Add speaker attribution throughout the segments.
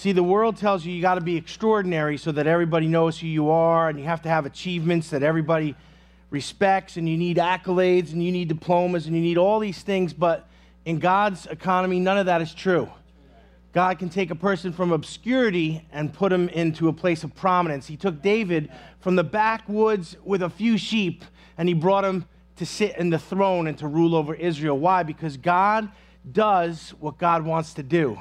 Speaker 1: See, the world tells you you got to be extraordinary so that everybody knows who you are, and you have to have achievements that everybody respects, and you need accolades, and you need diplomas, and you need all these things. But in God's economy, none of that is true. God can take a person from obscurity and put him into a place of prominence. He took David from the backwoods with a few sheep, and he brought him to sit in the throne and to rule over Israel. Why? Because God does what God wants to do.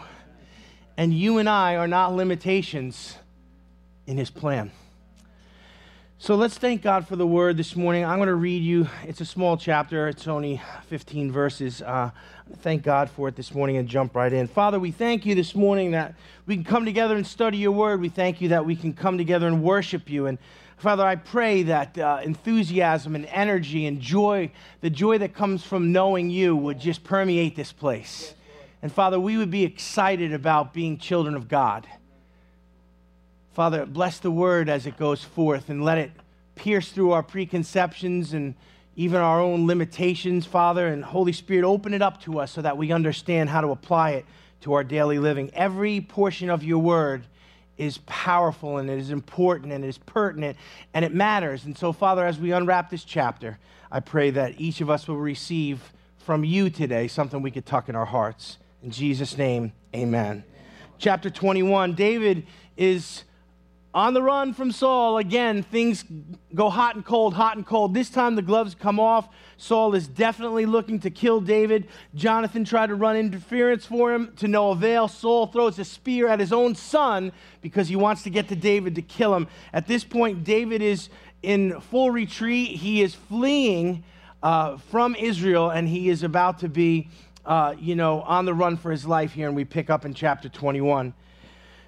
Speaker 1: And you and I are not limitations in his plan. So let's thank God for the word this morning. I'm going to read you, it's a small chapter, it's only 15 verses. Uh, thank God for it this morning and jump right in. Father, we thank you this morning that we can come together and study your word. We thank you that we can come together and worship you. And Father, I pray that uh, enthusiasm and energy and joy, the joy that comes from knowing you, would just permeate this place. And Father, we would be excited about being children of God. Father, bless the word as it goes forth and let it pierce through our preconceptions and even our own limitations, Father. And Holy Spirit, open it up to us so that we understand how to apply it to our daily living. Every portion of your word is powerful and it is important and it is pertinent and it matters. And so, Father, as we unwrap this chapter, I pray that each of us will receive from you today something we could tuck in our hearts. In Jesus' name, amen. Chapter 21 David is on the run from Saul. Again, things go hot and cold, hot and cold. This time the gloves come off. Saul is definitely looking to kill David. Jonathan tried to run interference for him to no avail. Saul throws a spear at his own son because he wants to get to David to kill him. At this point, David is in full retreat. He is fleeing uh, from Israel and he is about to be, uh, you know, on the run for his life here. And we pick up in chapter 21.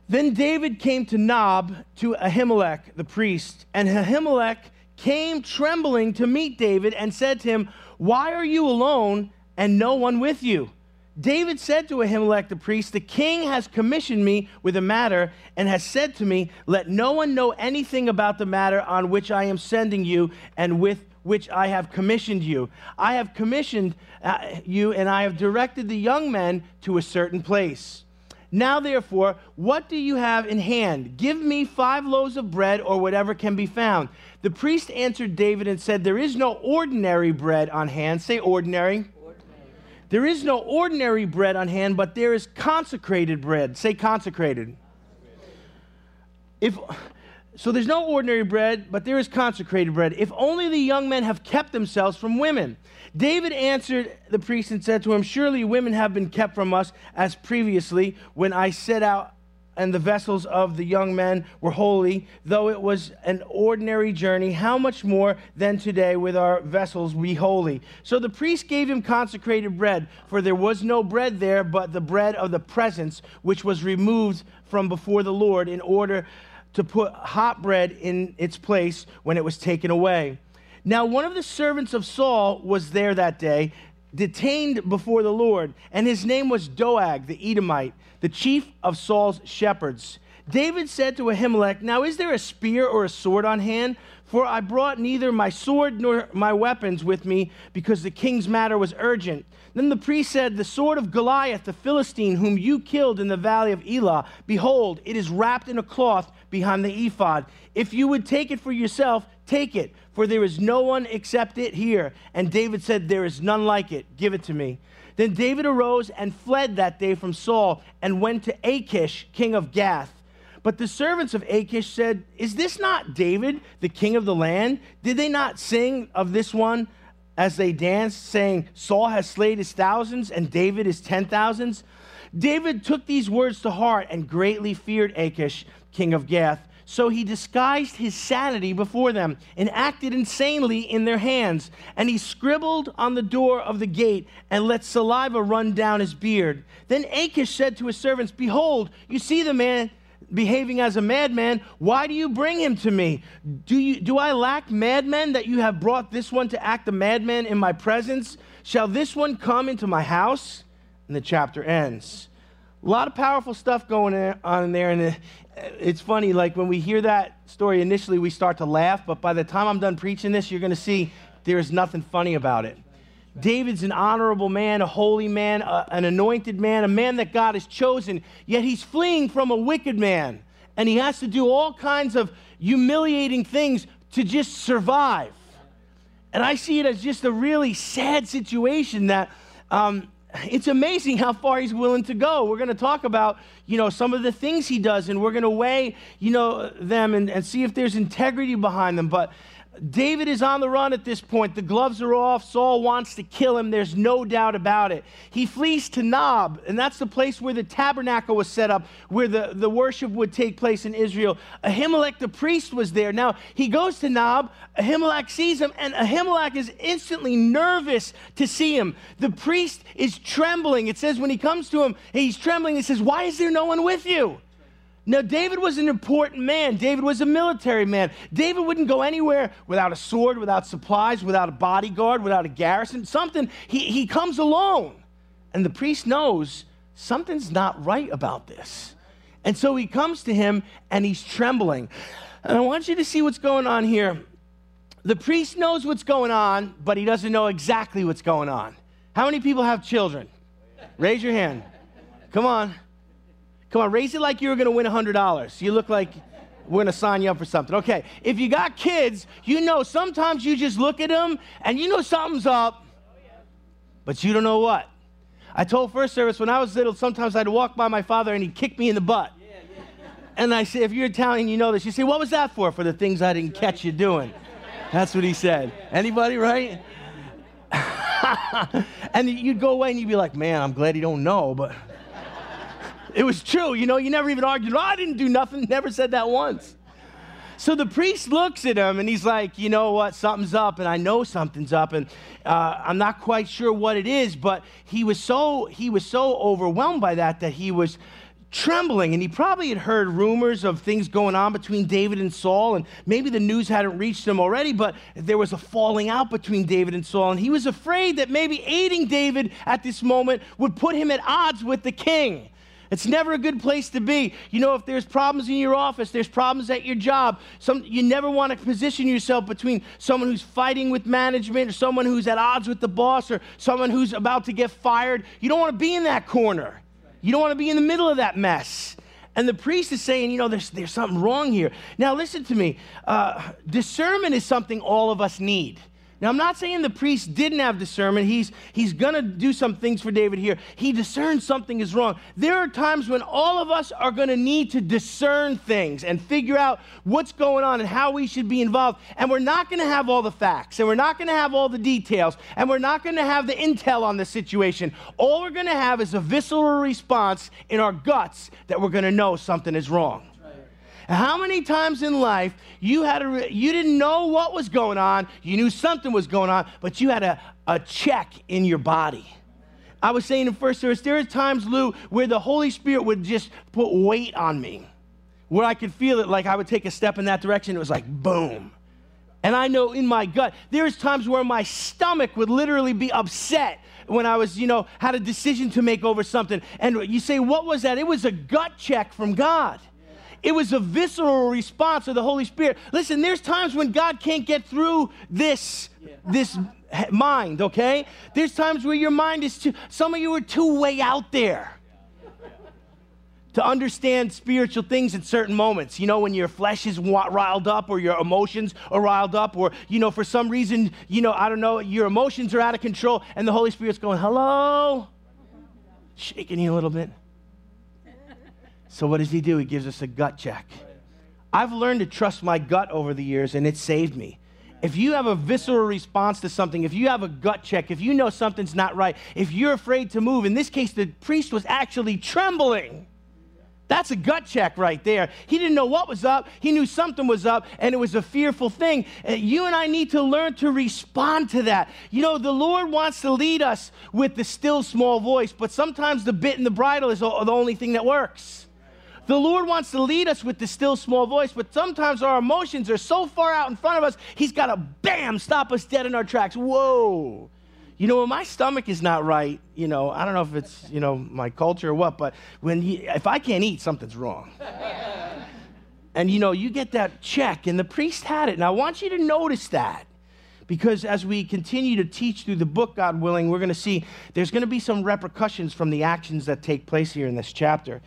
Speaker 1: Then David came to Nob to Ahimelech the priest, and Ahimelech came trembling to meet David and said to him, Why are you alone and no one with you? David said to Ahimelech the priest, The king has commissioned me with a matter and has said to me, Let no one know anything about the matter on which I am sending you and with which I have commissioned you. I have commissioned uh, you and I have directed the young men to a certain place. Now, therefore, what do you have in hand? Give me five loaves of bread or whatever can be found. The priest answered David and said, There is no ordinary bread on hand. Say ordinary. ordinary. There is no ordinary bread on hand, but there is consecrated bread. Say consecrated. If so there's no ordinary bread, but there is consecrated bread. If only the young men have kept themselves from women. David answered the priest and said to him, Surely women have been kept from us as previously when I set out and the vessels of the young men were holy, though it was an ordinary journey, how much more than today with our vessels be holy? So the priest gave him consecrated bread, for there was no bread there but the bread of the presence, which was removed from before the Lord in order to put hot bread in its place when it was taken away. Now, one of the servants of Saul was there that day, detained before the Lord, and his name was Doeg the Edomite, the chief of Saul's shepherds. David said to Ahimelech, Now is there a spear or a sword on hand? For I brought neither my sword nor my weapons with me, because the king's matter was urgent. Then the priest said, The sword of Goliath, the Philistine, whom you killed in the valley of Elah, behold, it is wrapped in a cloth behind the ephod. If you would take it for yourself, take it, for there is no one except it here. And David said, There is none like it. Give it to me. Then David arose and fled that day from Saul and went to Achish, king of Gath. But the servants of Achish said, Is this not David, the king of the land? Did they not sing of this one as they danced, saying, Saul has slain his thousands and David his ten thousands? David took these words to heart and greatly feared Achish, king of Gath. So he disguised his sanity before them and acted insanely in their hands. And he scribbled on the door of the gate and let saliva run down his beard. Then Achish said to his servants, Behold, you see the man behaving as a madman, why do you bring him to me? Do, you, do I lack madmen that you have brought this one to act a madman in my presence? Shall this one come into my house? And the chapter ends. A lot of powerful stuff going on in there. And it's funny, like when we hear that story initially, we start to laugh, but by the time I'm done preaching this, you're going to see there is nothing funny about it. David's an honorable man, a holy man, a, an anointed man, a man that God has chosen, yet he's fleeing from a wicked man. And he has to do all kinds of humiliating things to just survive. And I see it as just a really sad situation that um, it's amazing how far he's willing to go. We're going to talk about, you know, some of the things he does, and we're going to weigh, you know, them and, and see if there's integrity behind them. But David is on the run at this point. The gloves are off. Saul wants to kill him. There's no doubt about it. He flees to Nob, and that's the place where the tabernacle was set up, where the, the worship would take place in Israel. Ahimelech the priest was there. Now, he goes to Nob. Ahimelech sees him, and Ahimelech is instantly nervous to see him. The priest is trembling. It says when he comes to him, he's trembling. He says, Why is there no one with you? Now, David was an important man. David was a military man. David wouldn't go anywhere without a sword, without supplies, without a bodyguard, without a garrison, something. He, he comes alone. And the priest knows something's not right about this. And so he comes to him and he's trembling. And I want you to see what's going on here. The priest knows what's going on, but he doesn't know exactly what's going on. How many people have children? Raise your hand. Come on. Come on, raise it like you were going to win $100. You look like we're going to sign you up for something. Okay, if you got kids, you know sometimes you just look at them and you know something's up, but you don't know what. I told first service when I was little, sometimes I'd walk by my father and he'd kick me in the butt. And I say, if you're Italian, you know this. You say, what was that for? For the things I didn't catch you doing. That's what he said. Anybody, right? and you'd go away and you'd be like, man, I'm glad he don't know, but it was true. You know, you never even argued, oh, I didn't do nothing. Never said that once. So the priest looks at him and he's like, you know what, something's up, and I know something's up, and uh, I'm not quite sure what it is, but he was so he was so overwhelmed by that that he was trembling, and he probably had heard rumors of things going on between David and Saul, and maybe the news hadn't reached him already, but there was a falling out between David and Saul, and he was afraid that maybe aiding David at this moment would put him at odds with the king. It's never a good place to be. You know, if there's problems in your office, there's problems at your job, some, you never want to position yourself between someone who's fighting with management or someone who's at odds with the boss or someone who's about to get fired. You don't want to be in that corner. You don't want to be in the middle of that mess. And the priest is saying, you know, there's, there's something wrong here. Now, listen to me. Uh, discernment is something all of us need. Now, I'm not saying the priest didn't have discernment. He's, he's going to do some things for David here. He discerns something is wrong. There are times when all of us are going to need to discern things and figure out what's going on and how we should be involved. And we're not going to have all the facts, and we're not going to have all the details, and we're not going to have the intel on the situation. All we're going to have is a visceral response in our guts that we're going to know something is wrong. How many times in life you had a, you didn't know what was going on, you knew something was going on, but you had a, a check in your body. I was saying in first service, there are times, Lou, where the Holy Spirit would just put weight on me, where I could feel it like I would take a step in that direction. It was like boom. And I know in my gut, there's times where my stomach would literally be upset when I was, you know, had a decision to make over something. And you say, what was that? It was a gut check from God. It was a visceral response of the Holy Spirit. Listen, there's times when God can't get through this, yeah. this mind, okay? There's times where your mind is too, some of you are too way out there to understand spiritual things at certain moments. You know, when your flesh is riled up or your emotions are riled up, or, you know, for some reason, you know, I don't know, your emotions are out of control and the Holy Spirit's going, hello, shaking you a little bit. So, what does he do? He gives us a gut check. I've learned to trust my gut over the years, and it saved me. If you have a visceral response to something, if you have a gut check, if you know something's not right, if you're afraid to move, in this case, the priest was actually trembling. That's a gut check right there. He didn't know what was up. He knew something was up, and it was a fearful thing. Uh, you and I need to learn to respond to that. You know, the Lord wants to lead us with the still small voice, but sometimes the bit and the bridle is the only thing that works. The Lord wants to lead us with the still small voice, but sometimes our emotions are so far out in front of us, He's got to bam, stop us dead in our tracks. Whoa. You know, when my stomach is not right, you know, I don't know if it's, you know, my culture or what, but when he, if I can't eat, something's wrong. and, you know, you get that check, and the priest had it. And I want you to notice that because as we continue to teach through the book, God willing, we're going to see there's going to be some repercussions from the actions that take place here in this chapter.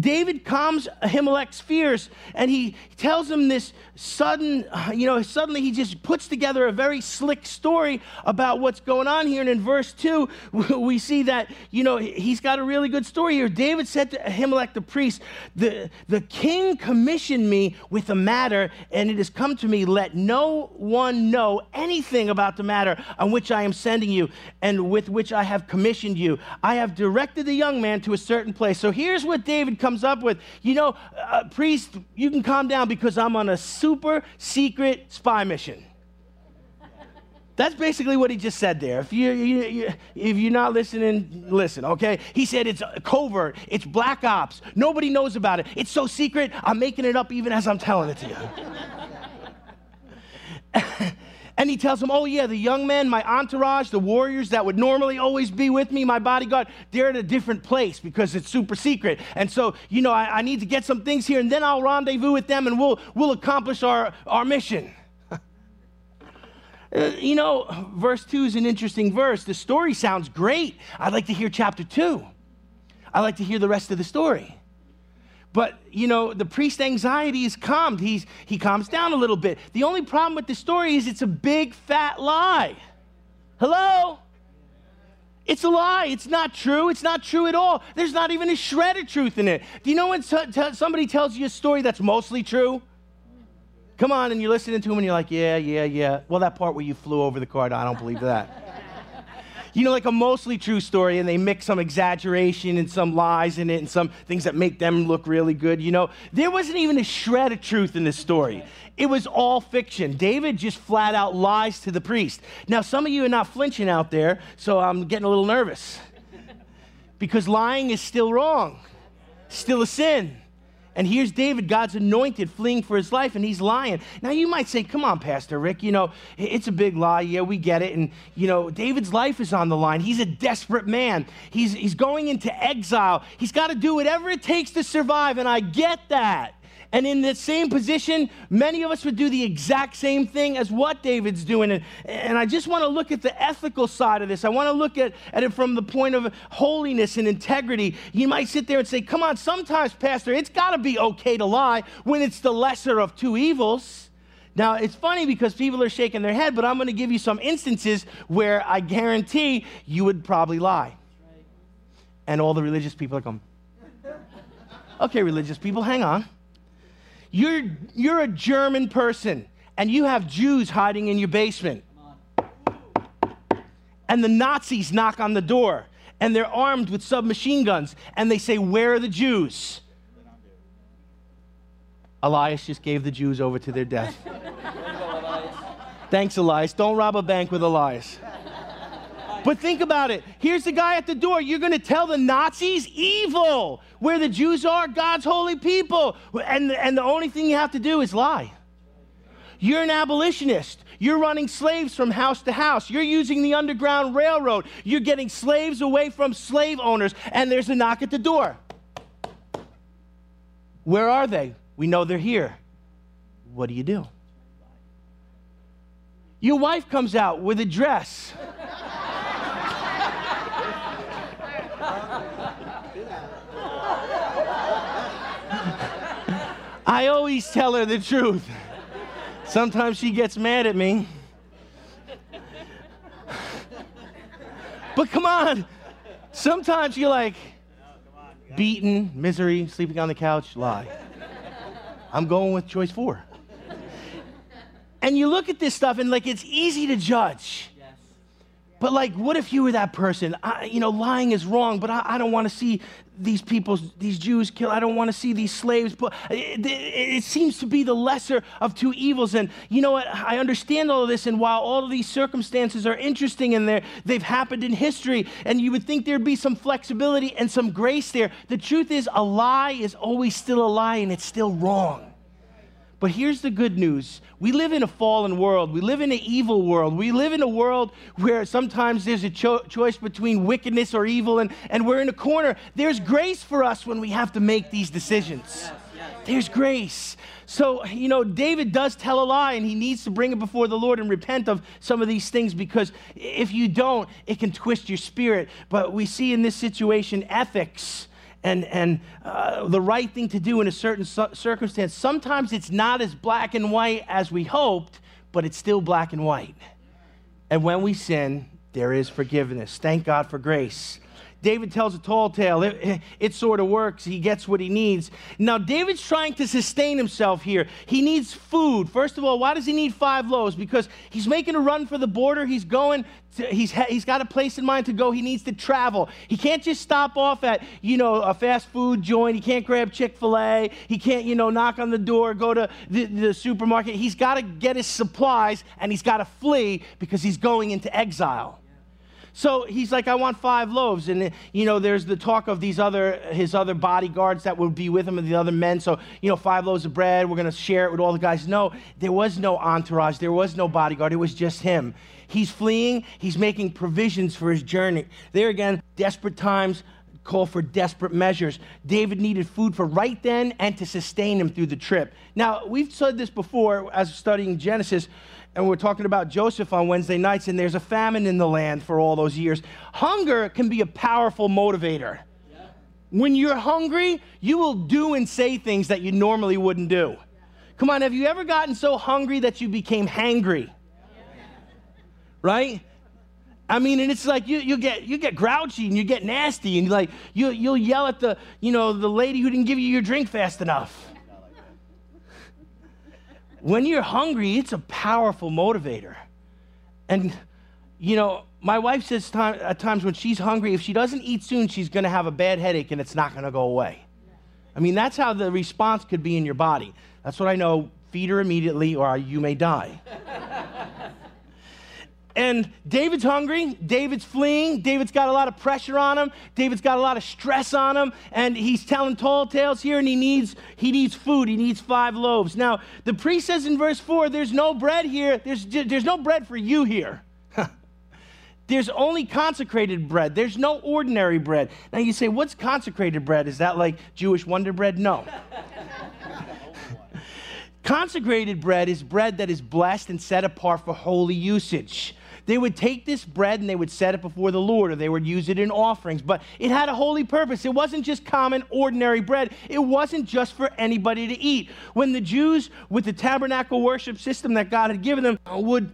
Speaker 1: David calms Ahimelech's fears and he tells him this sudden, you know, suddenly he just puts together a very slick story about what's going on here. And in verse 2, we see that, you know, he's got a really good story here. David said to Ahimelech the priest, the, the king commissioned me with a matter, and it has come to me, let no one know anything anything about the matter on which I am sending you and with which I have commissioned you. I have directed the young man to a certain place. So here's what David comes up with. You know, uh, priest, you can calm down because I'm on a super secret spy mission. That's basically what he just said there. If, you, you, you, if you're not listening, listen, okay? He said it's covert, it's black ops. Nobody knows about it. It's so secret, I'm making it up even as I'm telling it to you. And he tells him, Oh, yeah, the young men, my entourage, the warriors that would normally always be with me, my bodyguard, they're at a different place because it's super secret. And so, you know, I, I need to get some things here and then I'll rendezvous with them and we'll, we'll accomplish our, our mission. Uh, you know, verse 2 is an interesting verse. The story sounds great. I'd like to hear chapter 2. I'd like to hear the rest of the story. But, you know, the priest's anxiety is calmed. He's, he calms down a little bit. The only problem with the story is it's a big fat lie. Hello? It's a lie. It's not true. It's not true at all. There's not even a shred of truth in it. Do you know when somebody tells you a story that's mostly true? Come on, and you're listening to them and you're like, yeah, yeah, yeah. Well, that part where you flew over the car, I don't believe that you know, like a mostly true story, and they mix some exaggeration and some lies in it and some things that make them look really good. You know, there wasn't even a shred of truth in this story. It was all fiction. David just flat out lies to the priest. Now, some of you are not flinching out there, so I'm getting a little nervous because lying is still wrong, still a sin. And here's David, God's anointed, fleeing for his life, and he's lying. Now, you might say, Come on, Pastor Rick, you know, it's a big lie. Yeah, we get it. And, you know, David's life is on the line. He's a desperate man. He's, he's going into exile. He's got to do whatever it takes to survive, and I get that. And in that same position, many of us would do the exact same thing as what David's doing. And, and I just want to look at the ethical side of this. I want to look at, at it from the point of holiness and integrity. You might sit there and say, Come on, sometimes, Pastor, it's got to be okay to lie when it's the lesser of two evils. Now, it's funny because people are shaking their head, but I'm going to give you some instances where I guarantee you would probably lie. And all the religious people are going, okay, religious people, hang on. You're, you're a German person and you have Jews hiding in your basement. And the Nazis knock on the door and they're armed with submachine guns and they say, Where are the Jews? Elias just gave the Jews over to their death. Thanks, Elias. Don't rob a bank with Elias. But think about it. Here's the guy at the door. You're going to tell the Nazis evil where the Jews are, God's holy people. And, and the only thing you have to do is lie. You're an abolitionist. You're running slaves from house to house. You're using the Underground Railroad. You're getting slaves away from slave owners. And there's a knock at the door. Where are they? We know they're here. What do you do? Your wife comes out with a dress. I always tell her the truth. Sometimes she gets mad at me. But come on, sometimes you're like, beaten, misery, sleeping on the couch, lie. I'm going with choice four. And you look at this stuff and like it's easy to judge. But like, what if you were that person? I, you know, lying is wrong, but I, I don't want to see these people, these Jews killed. I don't want to see these slaves. But it, it, it, seems to be the lesser of two evils. And you know what? I understand all of this. And while all of these circumstances are interesting and they they've happened in history, and you would think there'd be some flexibility and some grace there, the truth is a lie is always still a lie and it's still wrong. But here's the good news we live in a fallen world. We live in an evil world. We live in a world where sometimes there's a cho- choice between wickedness or evil, and, and we're in a corner. There's grace for us when we have to make these decisions. There's grace. So, you know, David does tell a lie and he needs to bring it before the Lord and repent of some of these things because if you don't, it can twist your spirit. But we see in this situation ethics and, and uh, the right thing to do in a certain circumstance. Sometimes it's not as black and white as we hoped, but it's still black and white. And when we sin, there is forgiveness. Thank God for grace. David tells a tall tale. It, it, sort of works. He gets what he needs. Now, David's trying to sustain himself here. He needs food. First of all, why does he need five loaves? Because he's making a run for the border. He's going, to, he's, he's got a place in mind to go. He needs to travel. He can't just stop off at, you know, a fast food joint. He can't grab Chick fil A. He can't, you know, knock on the door, go to the, the supermarket. He's got to get his supplies and he's got to flee because he's going into exile. So he's like, I want five loaves. And, you know, there's the talk of these other, his other bodyguards that would be with him and the other men. So, you know, five loaves of bread, we're going to share it with all the guys. No, there was no entourage. There was no bodyguard. It was just him. He's fleeing. He's making provisions for his journey. There again, desperate times call for desperate measures. David needed food for right then and to sustain him through the trip. Now, we've said this before as studying Genesis and we're talking about Joseph on Wednesday nights, and there's a famine in the land for all those years. Hunger can be a powerful motivator. When you're hungry, you will do and say things that you normally wouldn't do. Come on, have you ever gotten so hungry that you became hangry? Right? I mean, and it's like you, you get you get grouchy and you get nasty and like you you'll yell at the you know the lady who didn't give you your drink fast enough when you're hungry, it's a powerful motivator. And, you know, my wife says time, at times when she's hungry, if she doesn't eat soon, she's going to have a bad headache and it's not going to go away. I mean, that's how the response could be in your body. That's what I know. Feed her immediately or you may die. And David's hungry. David's fleeing. David's got a lot of pressure on him. David's got a lot of stress on him. And he's telling tall tales here, and he needs, he needs food. He needs five loaves. Now, the priest says in verse 4 there's no bread here. There's, there's no bread for you here. There's only consecrated bread. There's no ordinary bread. Now you say, what's consecrated bread? Is that like Jewish Wonder Bread? No. consecrated bread is bread that is blessed and set apart for holy usage. They would take this bread and they would set it before the Lord, or they would use it in offerings. But it had a holy purpose. It wasn't just common, ordinary bread, it wasn't just for anybody to eat. When the Jews, with the tabernacle worship system that God had given them, would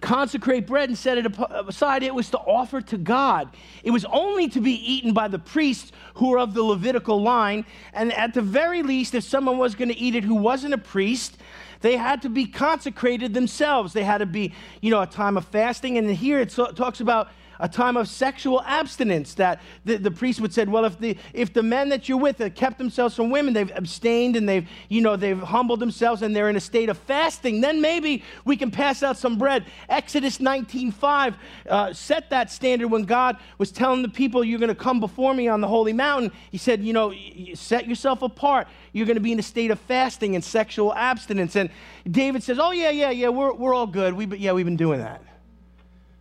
Speaker 1: consecrate bread and set it aside, it was to offer to God. It was only to be eaten by the priests who were of the Levitical line. And at the very least, if someone was going to eat it who wasn't a priest, they had to be consecrated themselves. They had to be, you know, a time of fasting. And here it talks about a time of sexual abstinence that the, the priest would say, well, if the, if the men that you're with have kept themselves from women, they've abstained and they've, you know, they've humbled themselves and they're in a state of fasting, then maybe we can pass out some bread. Exodus 19.5 uh, set that standard when God was telling the people, you're going to come before me on the holy mountain. He said, you know, set yourself apart. You're going to be in a state of fasting and sexual abstinence. And David says, oh, yeah, yeah, yeah, we're, we're all good. We, yeah, we've been doing that.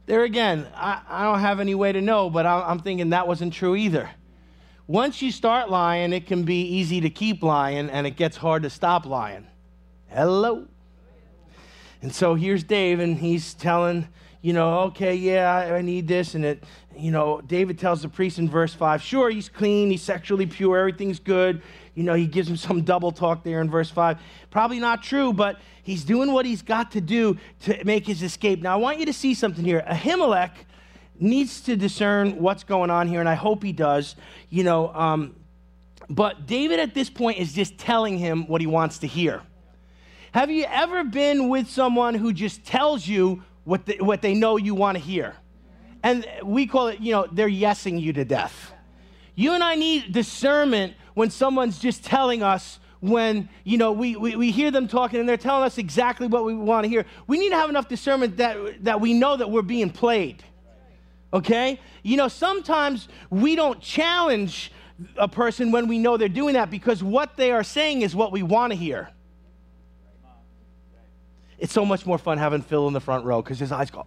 Speaker 1: There again, I, I don't have any way to know, but I, I'm thinking that wasn't true either. Once you start lying, it can be easy to keep lying, and it gets hard to stop lying. Hello. And so here's Dave, and he's telling, you know, okay, yeah, I need this. And it, you know, David tells the priest in verse 5, sure, he's clean, he's sexually pure, everything's good. You know, he gives him some double talk there in verse 5. Probably not true, but he's doing what he's got to do to make his escape. Now, I want you to see something here. Ahimelech needs to discern what's going on here, and I hope he does. You know, um, but David at this point is just telling him what he wants to hear. Have you ever been with someone who just tells you what, the, what they know you want to hear? And we call it, you know, they're yesing you to death. You and I need discernment when someone's just telling us when you know we, we, we, hear them talking and they're telling us exactly what we want to hear. We need to have enough discernment that, that we know that we're being played okay? You know sometimes we don't challenge a person when we know they're doing that because what they are saying is what we want to hear. It's so much more fun having phil in the front row because his eyes go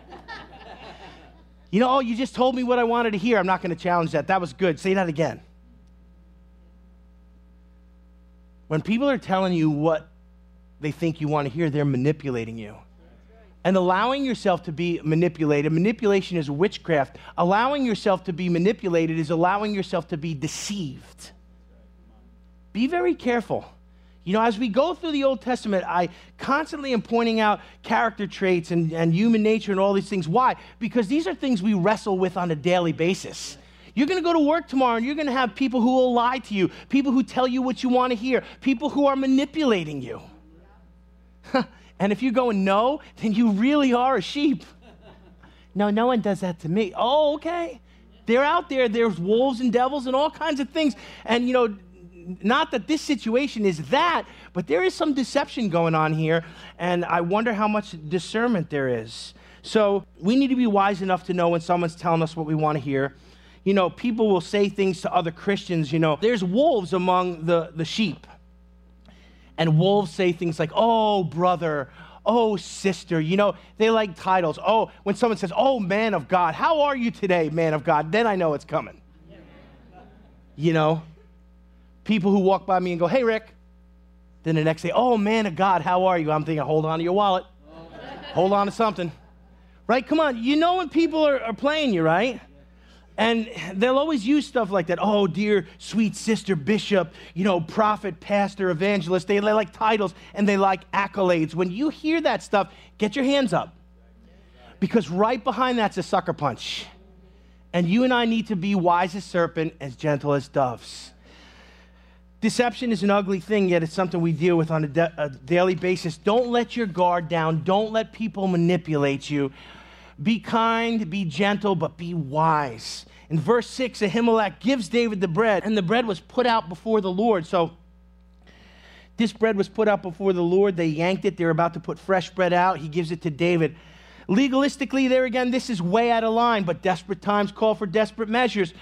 Speaker 1: you know oh you just told me what i wanted to hear. I'm not going to challenge that. That was good. Say that again When people are telling you what they think you want to hear, they're manipulating you. And allowing yourself to be manipulated, manipulation is witchcraft. Allowing yourself to be manipulated is allowing yourself to be deceived. Be very careful. You know, as we go through the Old Testament, I constantly am pointing out character traits and, and human nature and all these things. Why? Because these are things we wrestle with on a daily basis. You're going to go to work tomorrow and you're going to have people who will lie to you, people who tell you what you want to hear, people who are manipulating you. and if you're going no, then you really are a sheep. no, no one does that to me. Oh, okay. They're out there. There's wolves and devils and all kinds of things. And, you know, not that this situation is that, but there is some deception going on here, and I wonder how much discernment there is. So we need to be wise enough to know when someone's telling us what we want to hear. You know, people will say things to other Christians, you know, there's wolves among the, the sheep. And wolves say things like, oh, brother, oh, sister. You know, they like titles. Oh, when someone says, oh, man of God, how are you today, man of God? Then I know it's coming. You know, people who walk by me and go, hey, Rick. Then the next day, oh, man of God, how are you? I'm thinking, hold on to your wallet. hold on to something. Right? Come on. You know when people are, are playing you, right? And they'll always use stuff like that. Oh, dear sweet sister, bishop, you know, prophet, pastor, evangelist. They like titles and they like accolades. When you hear that stuff, get your hands up. Because right behind that's a sucker punch. And you and I need to be wise as serpent, as gentle as doves. Deception is an ugly thing, yet it's something we deal with on a, a, daily basis. Don't let your guard down. Don't let people manipulate you. Be kind, be gentle, but be wise. In verse 6, Ahimelech gives David the bread, and the bread was put out before the Lord. So this bread was put out before the Lord. They yanked it. They're about to put fresh bread out. He gives it to David. Legalistically, there again, this is way out of line, but desperate times call for desperate measures.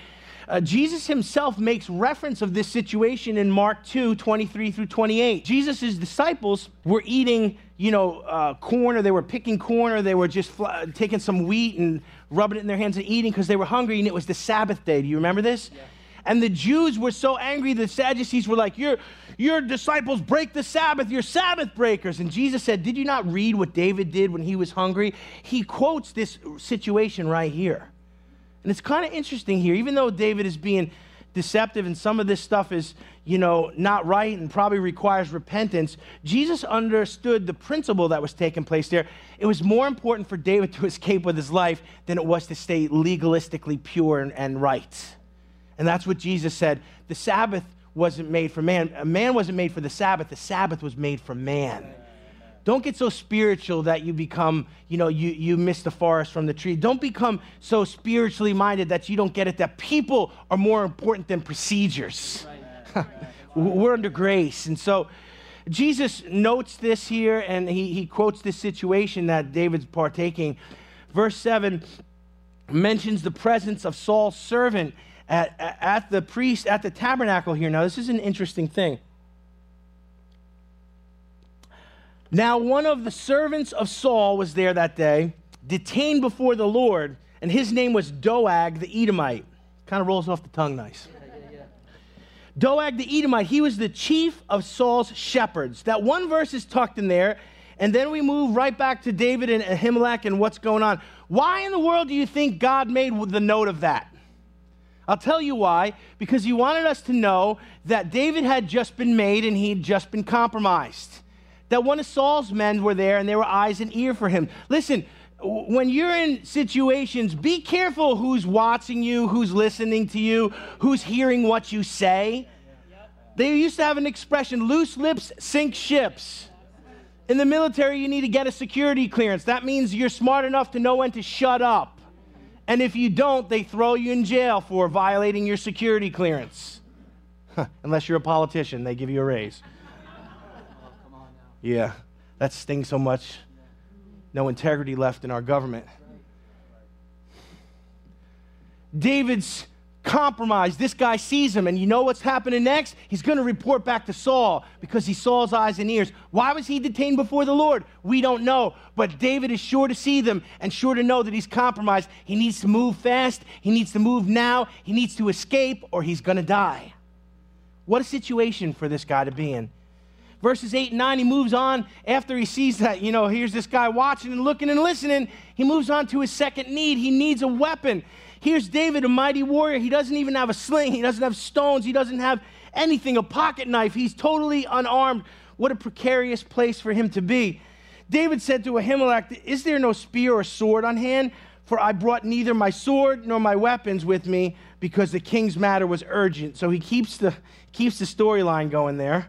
Speaker 1: Uh, Jesus himself makes reference of this situation in Mark 2 23 through 28. Jesus' disciples were eating, you know, uh, corn, or they were picking corn, or they were just fl- taking some wheat and rubbing it in their hands and eating because they were hungry, and it was the Sabbath day. Do you remember this? Yeah. And the Jews were so angry, the Sadducees were like, your, your disciples break the Sabbath, you're Sabbath breakers. And Jesus said, Did you not read what David did when he was hungry? He quotes this situation right here. And it's kind of interesting here, even though David is being deceptive and some of this stuff is, you know, not right and probably requires repentance, Jesus understood the principle that was taking place there. It was more important for David to escape with his life than it was to stay legalistically pure and, and right. And that's what Jesus said. The Sabbath wasn't made for man. A man wasn't made for the Sabbath. The Sabbath was made for man. Don't get so spiritual that you become, you know, you, you miss the forest from the tree. Don't become so spiritually minded that you don't get it that people are more important than procedures. We're under grace. And so Jesus notes this here and he, he quotes this situation that David's partaking. Verse 7 mentions the presence of Saul's servant at, at the priest at the tabernacle here. Now, this is an interesting thing. Now, one of the servants of Saul was there that day, detained before the Lord, and his name was Doeg the Edomite. Kind of rolls off the tongue nice. Doeg the Edomite, he was the chief of Saul's shepherds. That one verse is tucked in there, and then we move right back to David and Ahimelech and what's going on. Why in the world do you think God made the note of that? I'll tell you why. Because he wanted us to know that David had just been made and he'd just been compromised that one of Saul's men were there and there were eyes and ear for him. Listen, when you're in situations, be careful who's watching you, who's listening to you, who's hearing what you say. They used to have an expression loose lips sink ships. In the military, you need to get a security clearance. That means you're smart enough to know when to shut up. And if you don't, they throw you in jail for violating your security clearance. Unless you're a politician, they give you a raise. Yeah, that stings so much. No integrity left in our government. David's compromised. This guy sees him, and you know what's happening next? He's going to report back to Saul because he saw his eyes and ears. Why was he detained before the Lord? We don't know. But David is sure to see them and sure to know that he's compromised. He needs to move fast. He needs to move now. He needs to escape, or he's going to die. What a situation for this guy to be in. Verses 8 and 9, he moves on after he sees that, you know, here's this guy watching and looking and listening. He moves on to his second need. He needs a weapon. Here's David, a mighty warrior. He doesn't even have a sling, he doesn't have stones, he doesn't have anything, a pocket knife. He's totally unarmed. What a precarious place for him to be. David said to Ahimelech, Is there no spear or sword on hand? For I brought neither my sword nor my weapons with me because the king's matter was urgent. So he keeps the, keeps the storyline going there.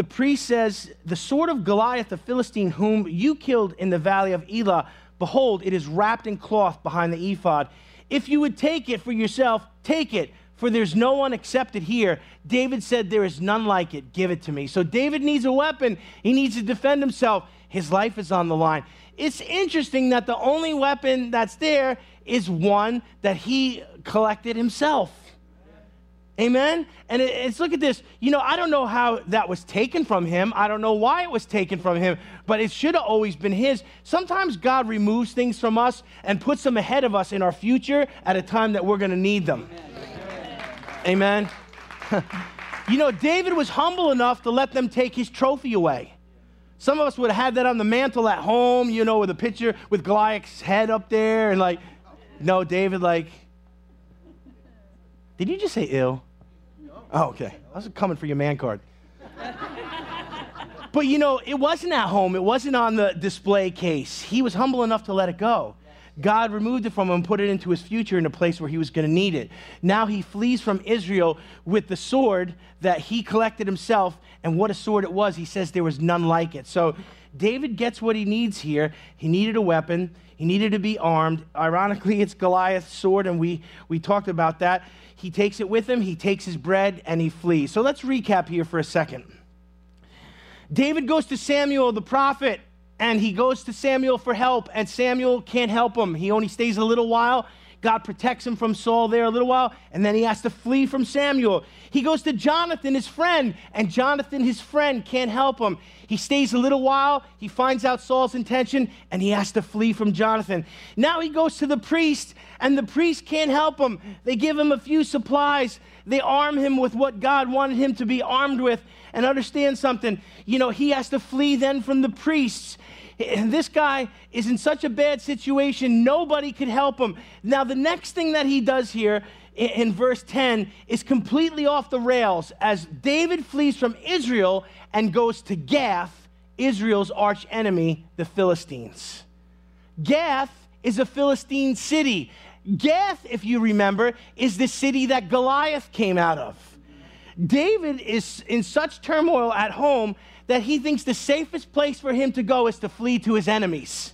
Speaker 1: The priest says, The sword of Goliath the Philistine, whom you killed in the valley of Elah, behold, it is wrapped in cloth behind the ephod. If you would take it for yourself, take it, for there's no one except it here. David said, There is none like it. Give it to me. So David needs a weapon. He needs to defend himself. His life is on the line. It's interesting that the only weapon that's there is one that he collected himself. Amen? And it's look at this. You know, I don't know how that was taken from him. I don't know why it was taken from him, but it should have always been his. Sometimes God removes things from us and puts them ahead of us in our future at a time that we're going to need them. Amen. Amen. you know, David was humble enough to let them take his trophy away. Some of us would have had that on the mantle at home, you know, with a picture with Goliath's head up there and like, no, David, like, did you just say ill? Oh, okay. I was coming for your man card. but you know, it wasn't at home, it wasn't on the display case. He was humble enough to let it go. God removed it from him and put it into his future in a place where he was going to need it. Now he flees from Israel with the sword that he collected himself. And what a sword it was. He says there was none like it. So David gets what he needs here. He needed a weapon, he needed to be armed. Ironically, it's Goliath's sword, and we, we talked about that. He takes it with him, he takes his bread, and he flees. So let's recap here for a second. David goes to Samuel the prophet and he goes to Samuel for help, and Samuel can't help him. He only stays a little while. God protects him from Saul there a little while, and then he has to flee from Samuel. He goes to Jonathan, his friend, and Jonathan, his friend, can't help him. He stays a little while, he finds out Saul's intention, and he has to flee from Jonathan. Now he goes to the priest, and the priest can't help him. They give him a few supplies, they arm him with what God wanted him to be armed with. And understand something, you know, he has to flee then from the priests. And this guy is in such a bad situation, nobody could help him. Now, the next thing that he does here in verse 10 is completely off the rails as David flees from Israel and goes to Gath, Israel's arch enemy, the Philistines. Gath is a Philistine city. Gath, if you remember, is the city that Goliath came out of. David is in such turmoil at home that he thinks the safest place for him to go is to flee to his enemies.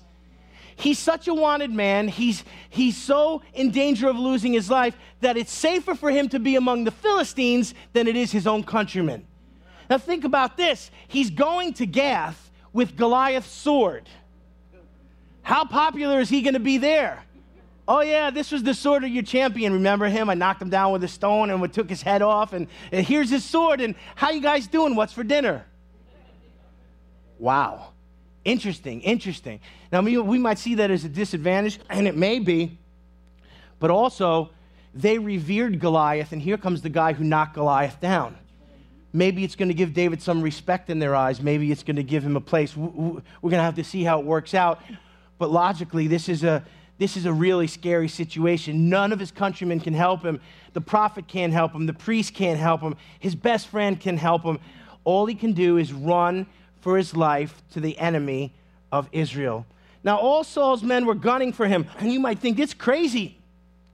Speaker 1: He's such a wanted man. He's, he's so in danger of losing his life that it's safer for him to be among the Philistines than it is his own countrymen. Now, think about this. He's going to Gath with Goliath's sword. How popular is he going to be there? Oh, yeah, this was the sword of your champion. Remember him? I knocked him down with a stone and we took his head off. And, and here's his sword. And how you guys doing? What's for dinner? Wow. Interesting, interesting. Now, we might see that as a disadvantage, and it may be, but also they revered Goliath, and here comes the guy who knocked Goliath down. Maybe it's going to give David some respect in their eyes. Maybe it's going to give him a place. We're going to have to see how it works out. But logically, this is a this is a really scary situation. None of his countrymen can help him. The prophet can't help him. The priest can't help him. His best friend can help him. All he can do is run for his life to the enemy of Israel. Now, all Saul's men were gunning for him. And you might think, it's crazy.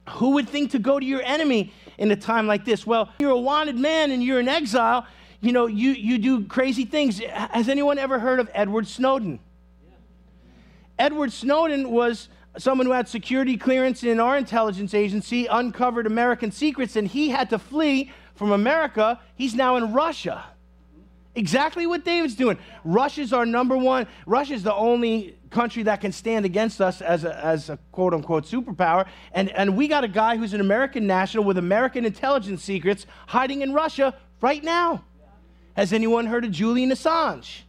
Speaker 1: Who would think to go to your enemy in a time like this? Well, you're a wanted man and you're in exile. You know, you, you do crazy things. Has anyone ever heard of Edward Snowden? Yeah. Edward Snowden was someone who had security clearance in our intelligence agency, uncovered American secrets, and he had to flee from America. He's now in Russia. Exactly what David's doing. Russia's our number one. Russia's the only country that can stand against us as a, as a quote unquote superpower. And, and we got a guy who's an American national with American intelligence secrets hiding in Russia right now. Has anyone heard of Julian Assange?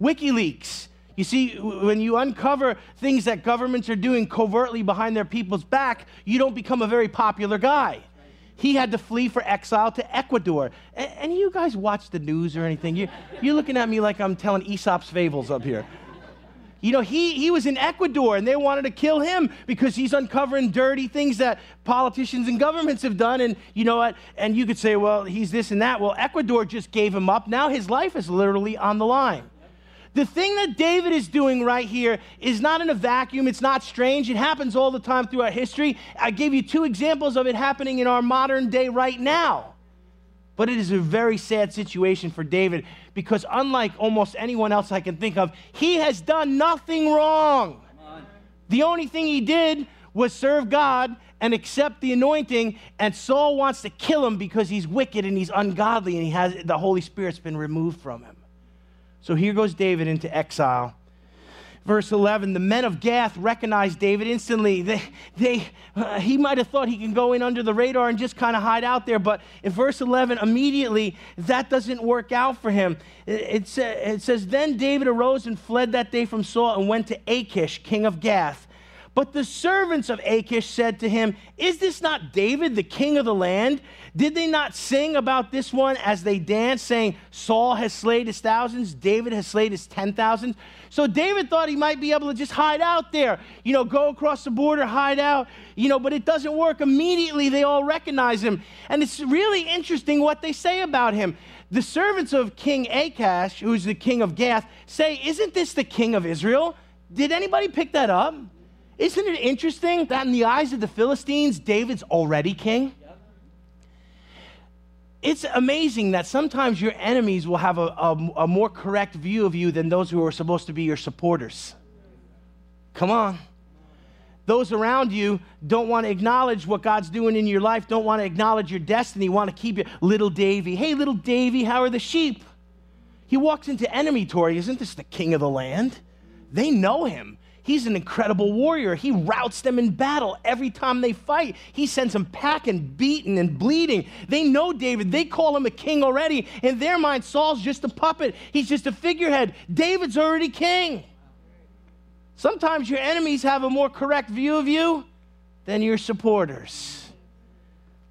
Speaker 1: WikiLeaks. You see, when you uncover things that governments are doing covertly behind their people's back, you don't become a very popular guy. he had to flee for exile to Ecuador. And, and you guys watch the news or anything? You, you're looking at me like I'm telling Aesop's fables up here. You know, he, he was in Ecuador and they wanted to kill him because he's uncovering dirty things that politicians and governments have done. And you know what? And you could say, well, he's this and that. Well, Ecuador just gave him up. Now his life is literally on the line. The thing that David is doing right here is not in a vacuum. It's not strange. It happens all the time throughout history. I gave you two examples of it happening in our modern day right now. But it is a very sad situation for David because, unlike almost anyone else I can think of, he has done nothing wrong. The only thing he did was serve God and accept the anointing, and Saul wants to kill him because he's wicked and he's ungodly and he has the Holy Spirit's been removed from him. So here goes David into exile. Verse 11 the men of Gath recognized David instantly. They, they, uh, he might have thought he can go in under the radar and just kind of hide out there, but in verse 11, immediately that doesn't work out for him. It, it, it says, Then David arose and fled that day from Saul and went to Achish, king of Gath. But the servants of Achish said to him, Is this not David, the king of the land? Did they not sing about this one as they danced, saying, Saul has slayed his thousands, David has slayed his ten thousands? So David thought he might be able to just hide out there, you know, go across the border, hide out, you know, but it doesn't work. Immediately they all recognize him. And it's really interesting what they say about him. The servants of King Achish, who's the king of Gath, say, Isn't this the king of Israel? Did anybody pick that up? Isn't it interesting that in the eyes of the Philistines, David's already king? It's amazing that sometimes your enemies will have a, a, a, more correct view of you than those who are supposed to be your supporters. Come on. Those around you don't want to acknowledge what God's doing in your life, don't want to acknowledge your destiny, want to keep you, little Davy. Hey, little Davy, how are the sheep? He walks into enemy territory. Isn't this the king of the land? They know him. He's an incredible warrior. He routs them in battle every time they fight. He sends them packing, beaten, and bleeding. They know David. They call him a king already. In their mind, Saul's just a puppet, he's just a figurehead. David's already king. Sometimes your enemies have a more correct view of you than your supporters.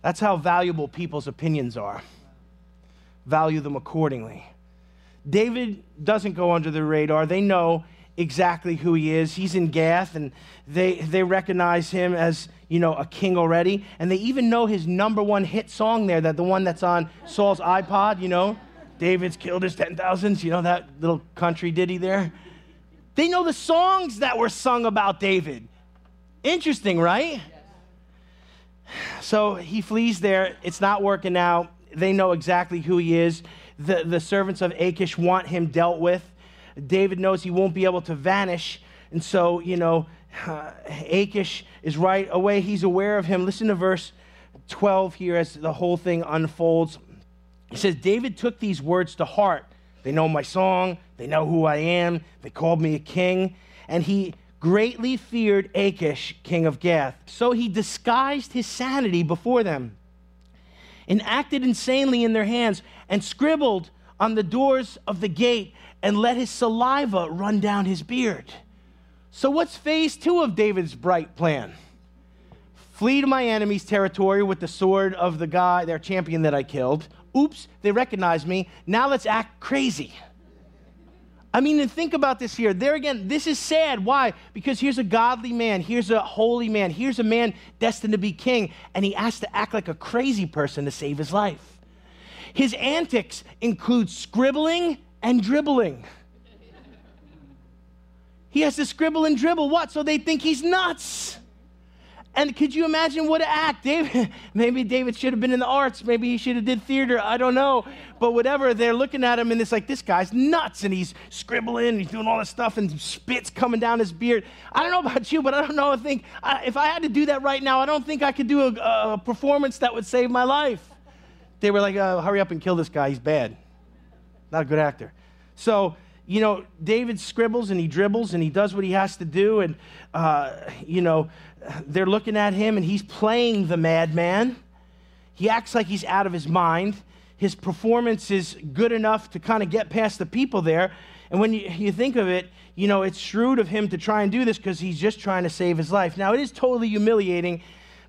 Speaker 1: That's how valuable people's opinions are. Value them accordingly. David doesn't go under the radar. They know exactly who he is. He's in Gath, and they, they recognize him as, you know, a king already. And they even know his number one hit song there, that the one that's on Saul's iPod, you know, David's killed his 10,000s, you know, that little country ditty there. They know the songs that were sung about David. Interesting, right? So he flees there. It's not working out. They know exactly who he is. The, the servants of Achish want him dealt with. David knows he won't be able to vanish. And so, you know, uh, Achish is right away. He's aware of him. Listen to verse 12 here as the whole thing unfolds. He says, David took these words to heart. They know my song, they know who I am, they called me a king. And he greatly feared Achish, king of Gath. So he disguised his sanity before them and acted insanely in their hands and scribbled on the doors of the gate and let his saliva run down his beard. So, what's phase two of David's bright plan? Flee to my enemy's territory with the sword of the guy, their champion that I killed. Oops, they recognize me. Now let's act crazy. I mean, and think about this here. There again, this is sad. Why? Because here's a godly man, here's a holy man, here's a man destined to be king, and he has to act like a crazy person to save his life. His antics include scribbling and dribbling. He has to scribble and dribble. What? So they think he's nuts. And could you imagine what an act? David, maybe David should have been in the arts. Maybe he should have did theater. I don't know. But whatever, they're looking at him and it's like, this guy's nuts. And he's scribbling, he's doing all this stuff and spit's coming down his beard. I don't know about you, but I don't know. I think I, if I had to do that right now, I don't think I could do a, a performance that would save my life. They were like, uh, hurry up and kill this guy. He's bad. Not a good actor. So, you know, David scribbles and he dribbles and he does what he has to do. And, uh, you know, they're looking at him and he's playing the madman. He acts like he's out of his mind. His performance is good enough to kind of get past the people there. And when you, you think of it, you know, it's shrewd of him to try and do this because he's just trying to save his life. Now, it is totally humiliating,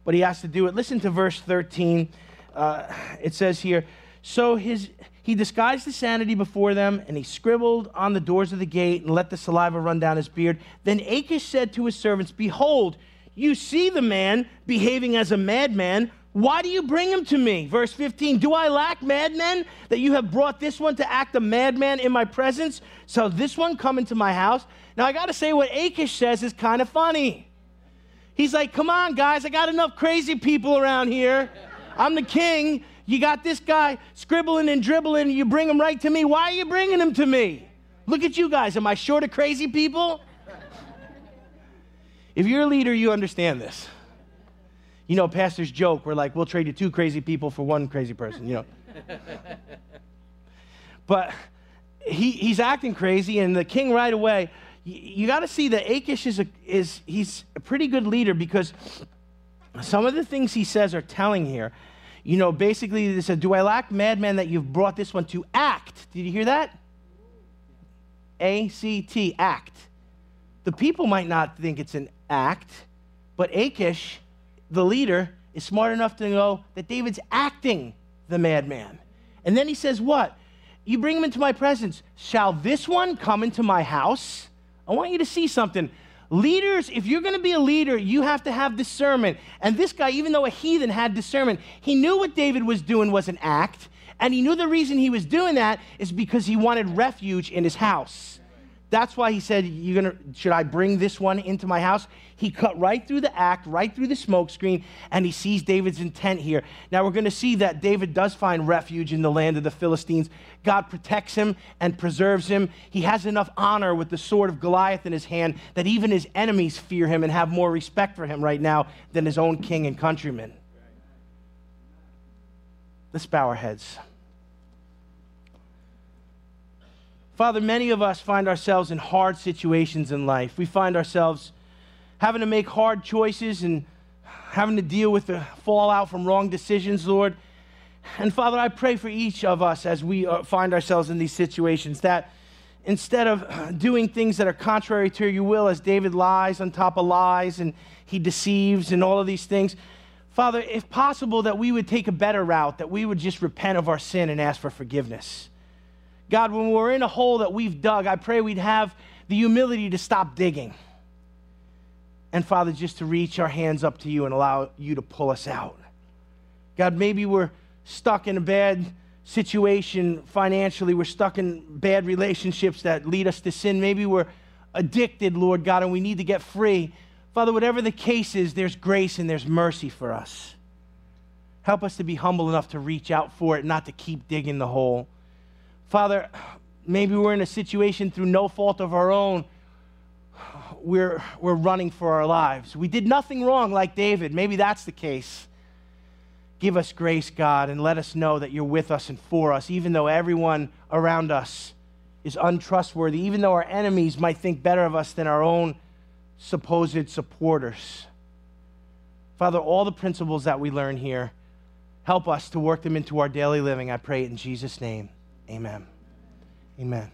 Speaker 1: but he has to do it. Listen to verse 13. uh, it says here, so his, he disguised his sanity before them, and he scribbled on the doors of the gate and let the saliva run down his beard. Then Achish said to his servants, Behold, you see the man behaving as a madman. Why do you bring him to me? Verse 15 Do I lack madmen that you have brought this one to act a madman in my presence? So this one come into my house? Now I got to say, what Achish says is kind of funny. He's like, Come on, guys, I got enough crazy people around here. I'm the king. You got this guy scribbling and dribbling, and you bring him right to me. Why are you bringing him to me? Look at you guys. Am I short of crazy people? If you're a leader, you understand this. You know, pastors joke, we're like, we'll trade you two crazy people for one crazy person, you know. but he, he's acting crazy, and the king right away, you, you got to see that Achish is, a, is he's a pretty good leader because some of the things he says are telling here. You know, basically, they said, Do I lack madman that you've brought this one to act? Did you hear that? A C T, act. The people might not think it's an act, but Achish, the leader, is smart enough to know that David's acting the madman. And then he says, What? You bring him into my presence. Shall this one come into my house? I want you to see something. Leaders, if you're going to be a leader, you have to have discernment. And this guy, even though a heathen, had discernment. He knew what David was doing was an act, and he knew the reason he was doing that is because he wanted refuge in his house. That's why he said, You're gonna, Should I bring this one into my house? He cut right through the act, right through the smokescreen, and he sees David's intent here. Now we're going to see that David does find refuge in the land of the Philistines. God protects him and preserves him. He has enough honor with the sword of Goliath in his hand that even his enemies fear him and have more respect for him right now than his own king and countrymen. Let's bow our heads. Father, many of us find ourselves in hard situations in life. We find ourselves having to make hard choices and having to deal with the fallout from wrong decisions, Lord. And Father, I pray for each of us as we uh, find ourselves in these situations that instead of doing things that are contrary to your will, as David lies on top of lies and he deceives and all of these things, Father, if possible, that we would take a better route, that we would just repent of our sin and ask for forgiveness. God, when we're in a hole that we've dug, I pray we'd have the humility to stop digging. And Father, just to reach our hands up to you and allow you to pull us out. God, maybe we're stuck in a bad situation financially. We're stuck in bad relationships that lead us to sin. Maybe we're addicted, Lord God, and we need to get free. Father, whatever the case is, there's grace and there's mercy for us. Help us to be humble enough to reach out for it, not to keep digging the hole. Father, maybe we're in a situation through no fault of our own. We're, we're running for our lives. We did nothing wrong like David. Maybe that's the case. Give us grace, God, and let us know that you're with us and for us, even though everyone around us is untrustworthy, even though our enemies might think better of us than our own supposed supporters. Father, all the principles that we learn here, help us to work them into our daily living. I pray it in Jesus' name. Amen. Amen.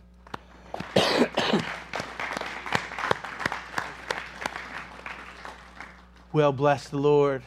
Speaker 1: well, bless the Lord.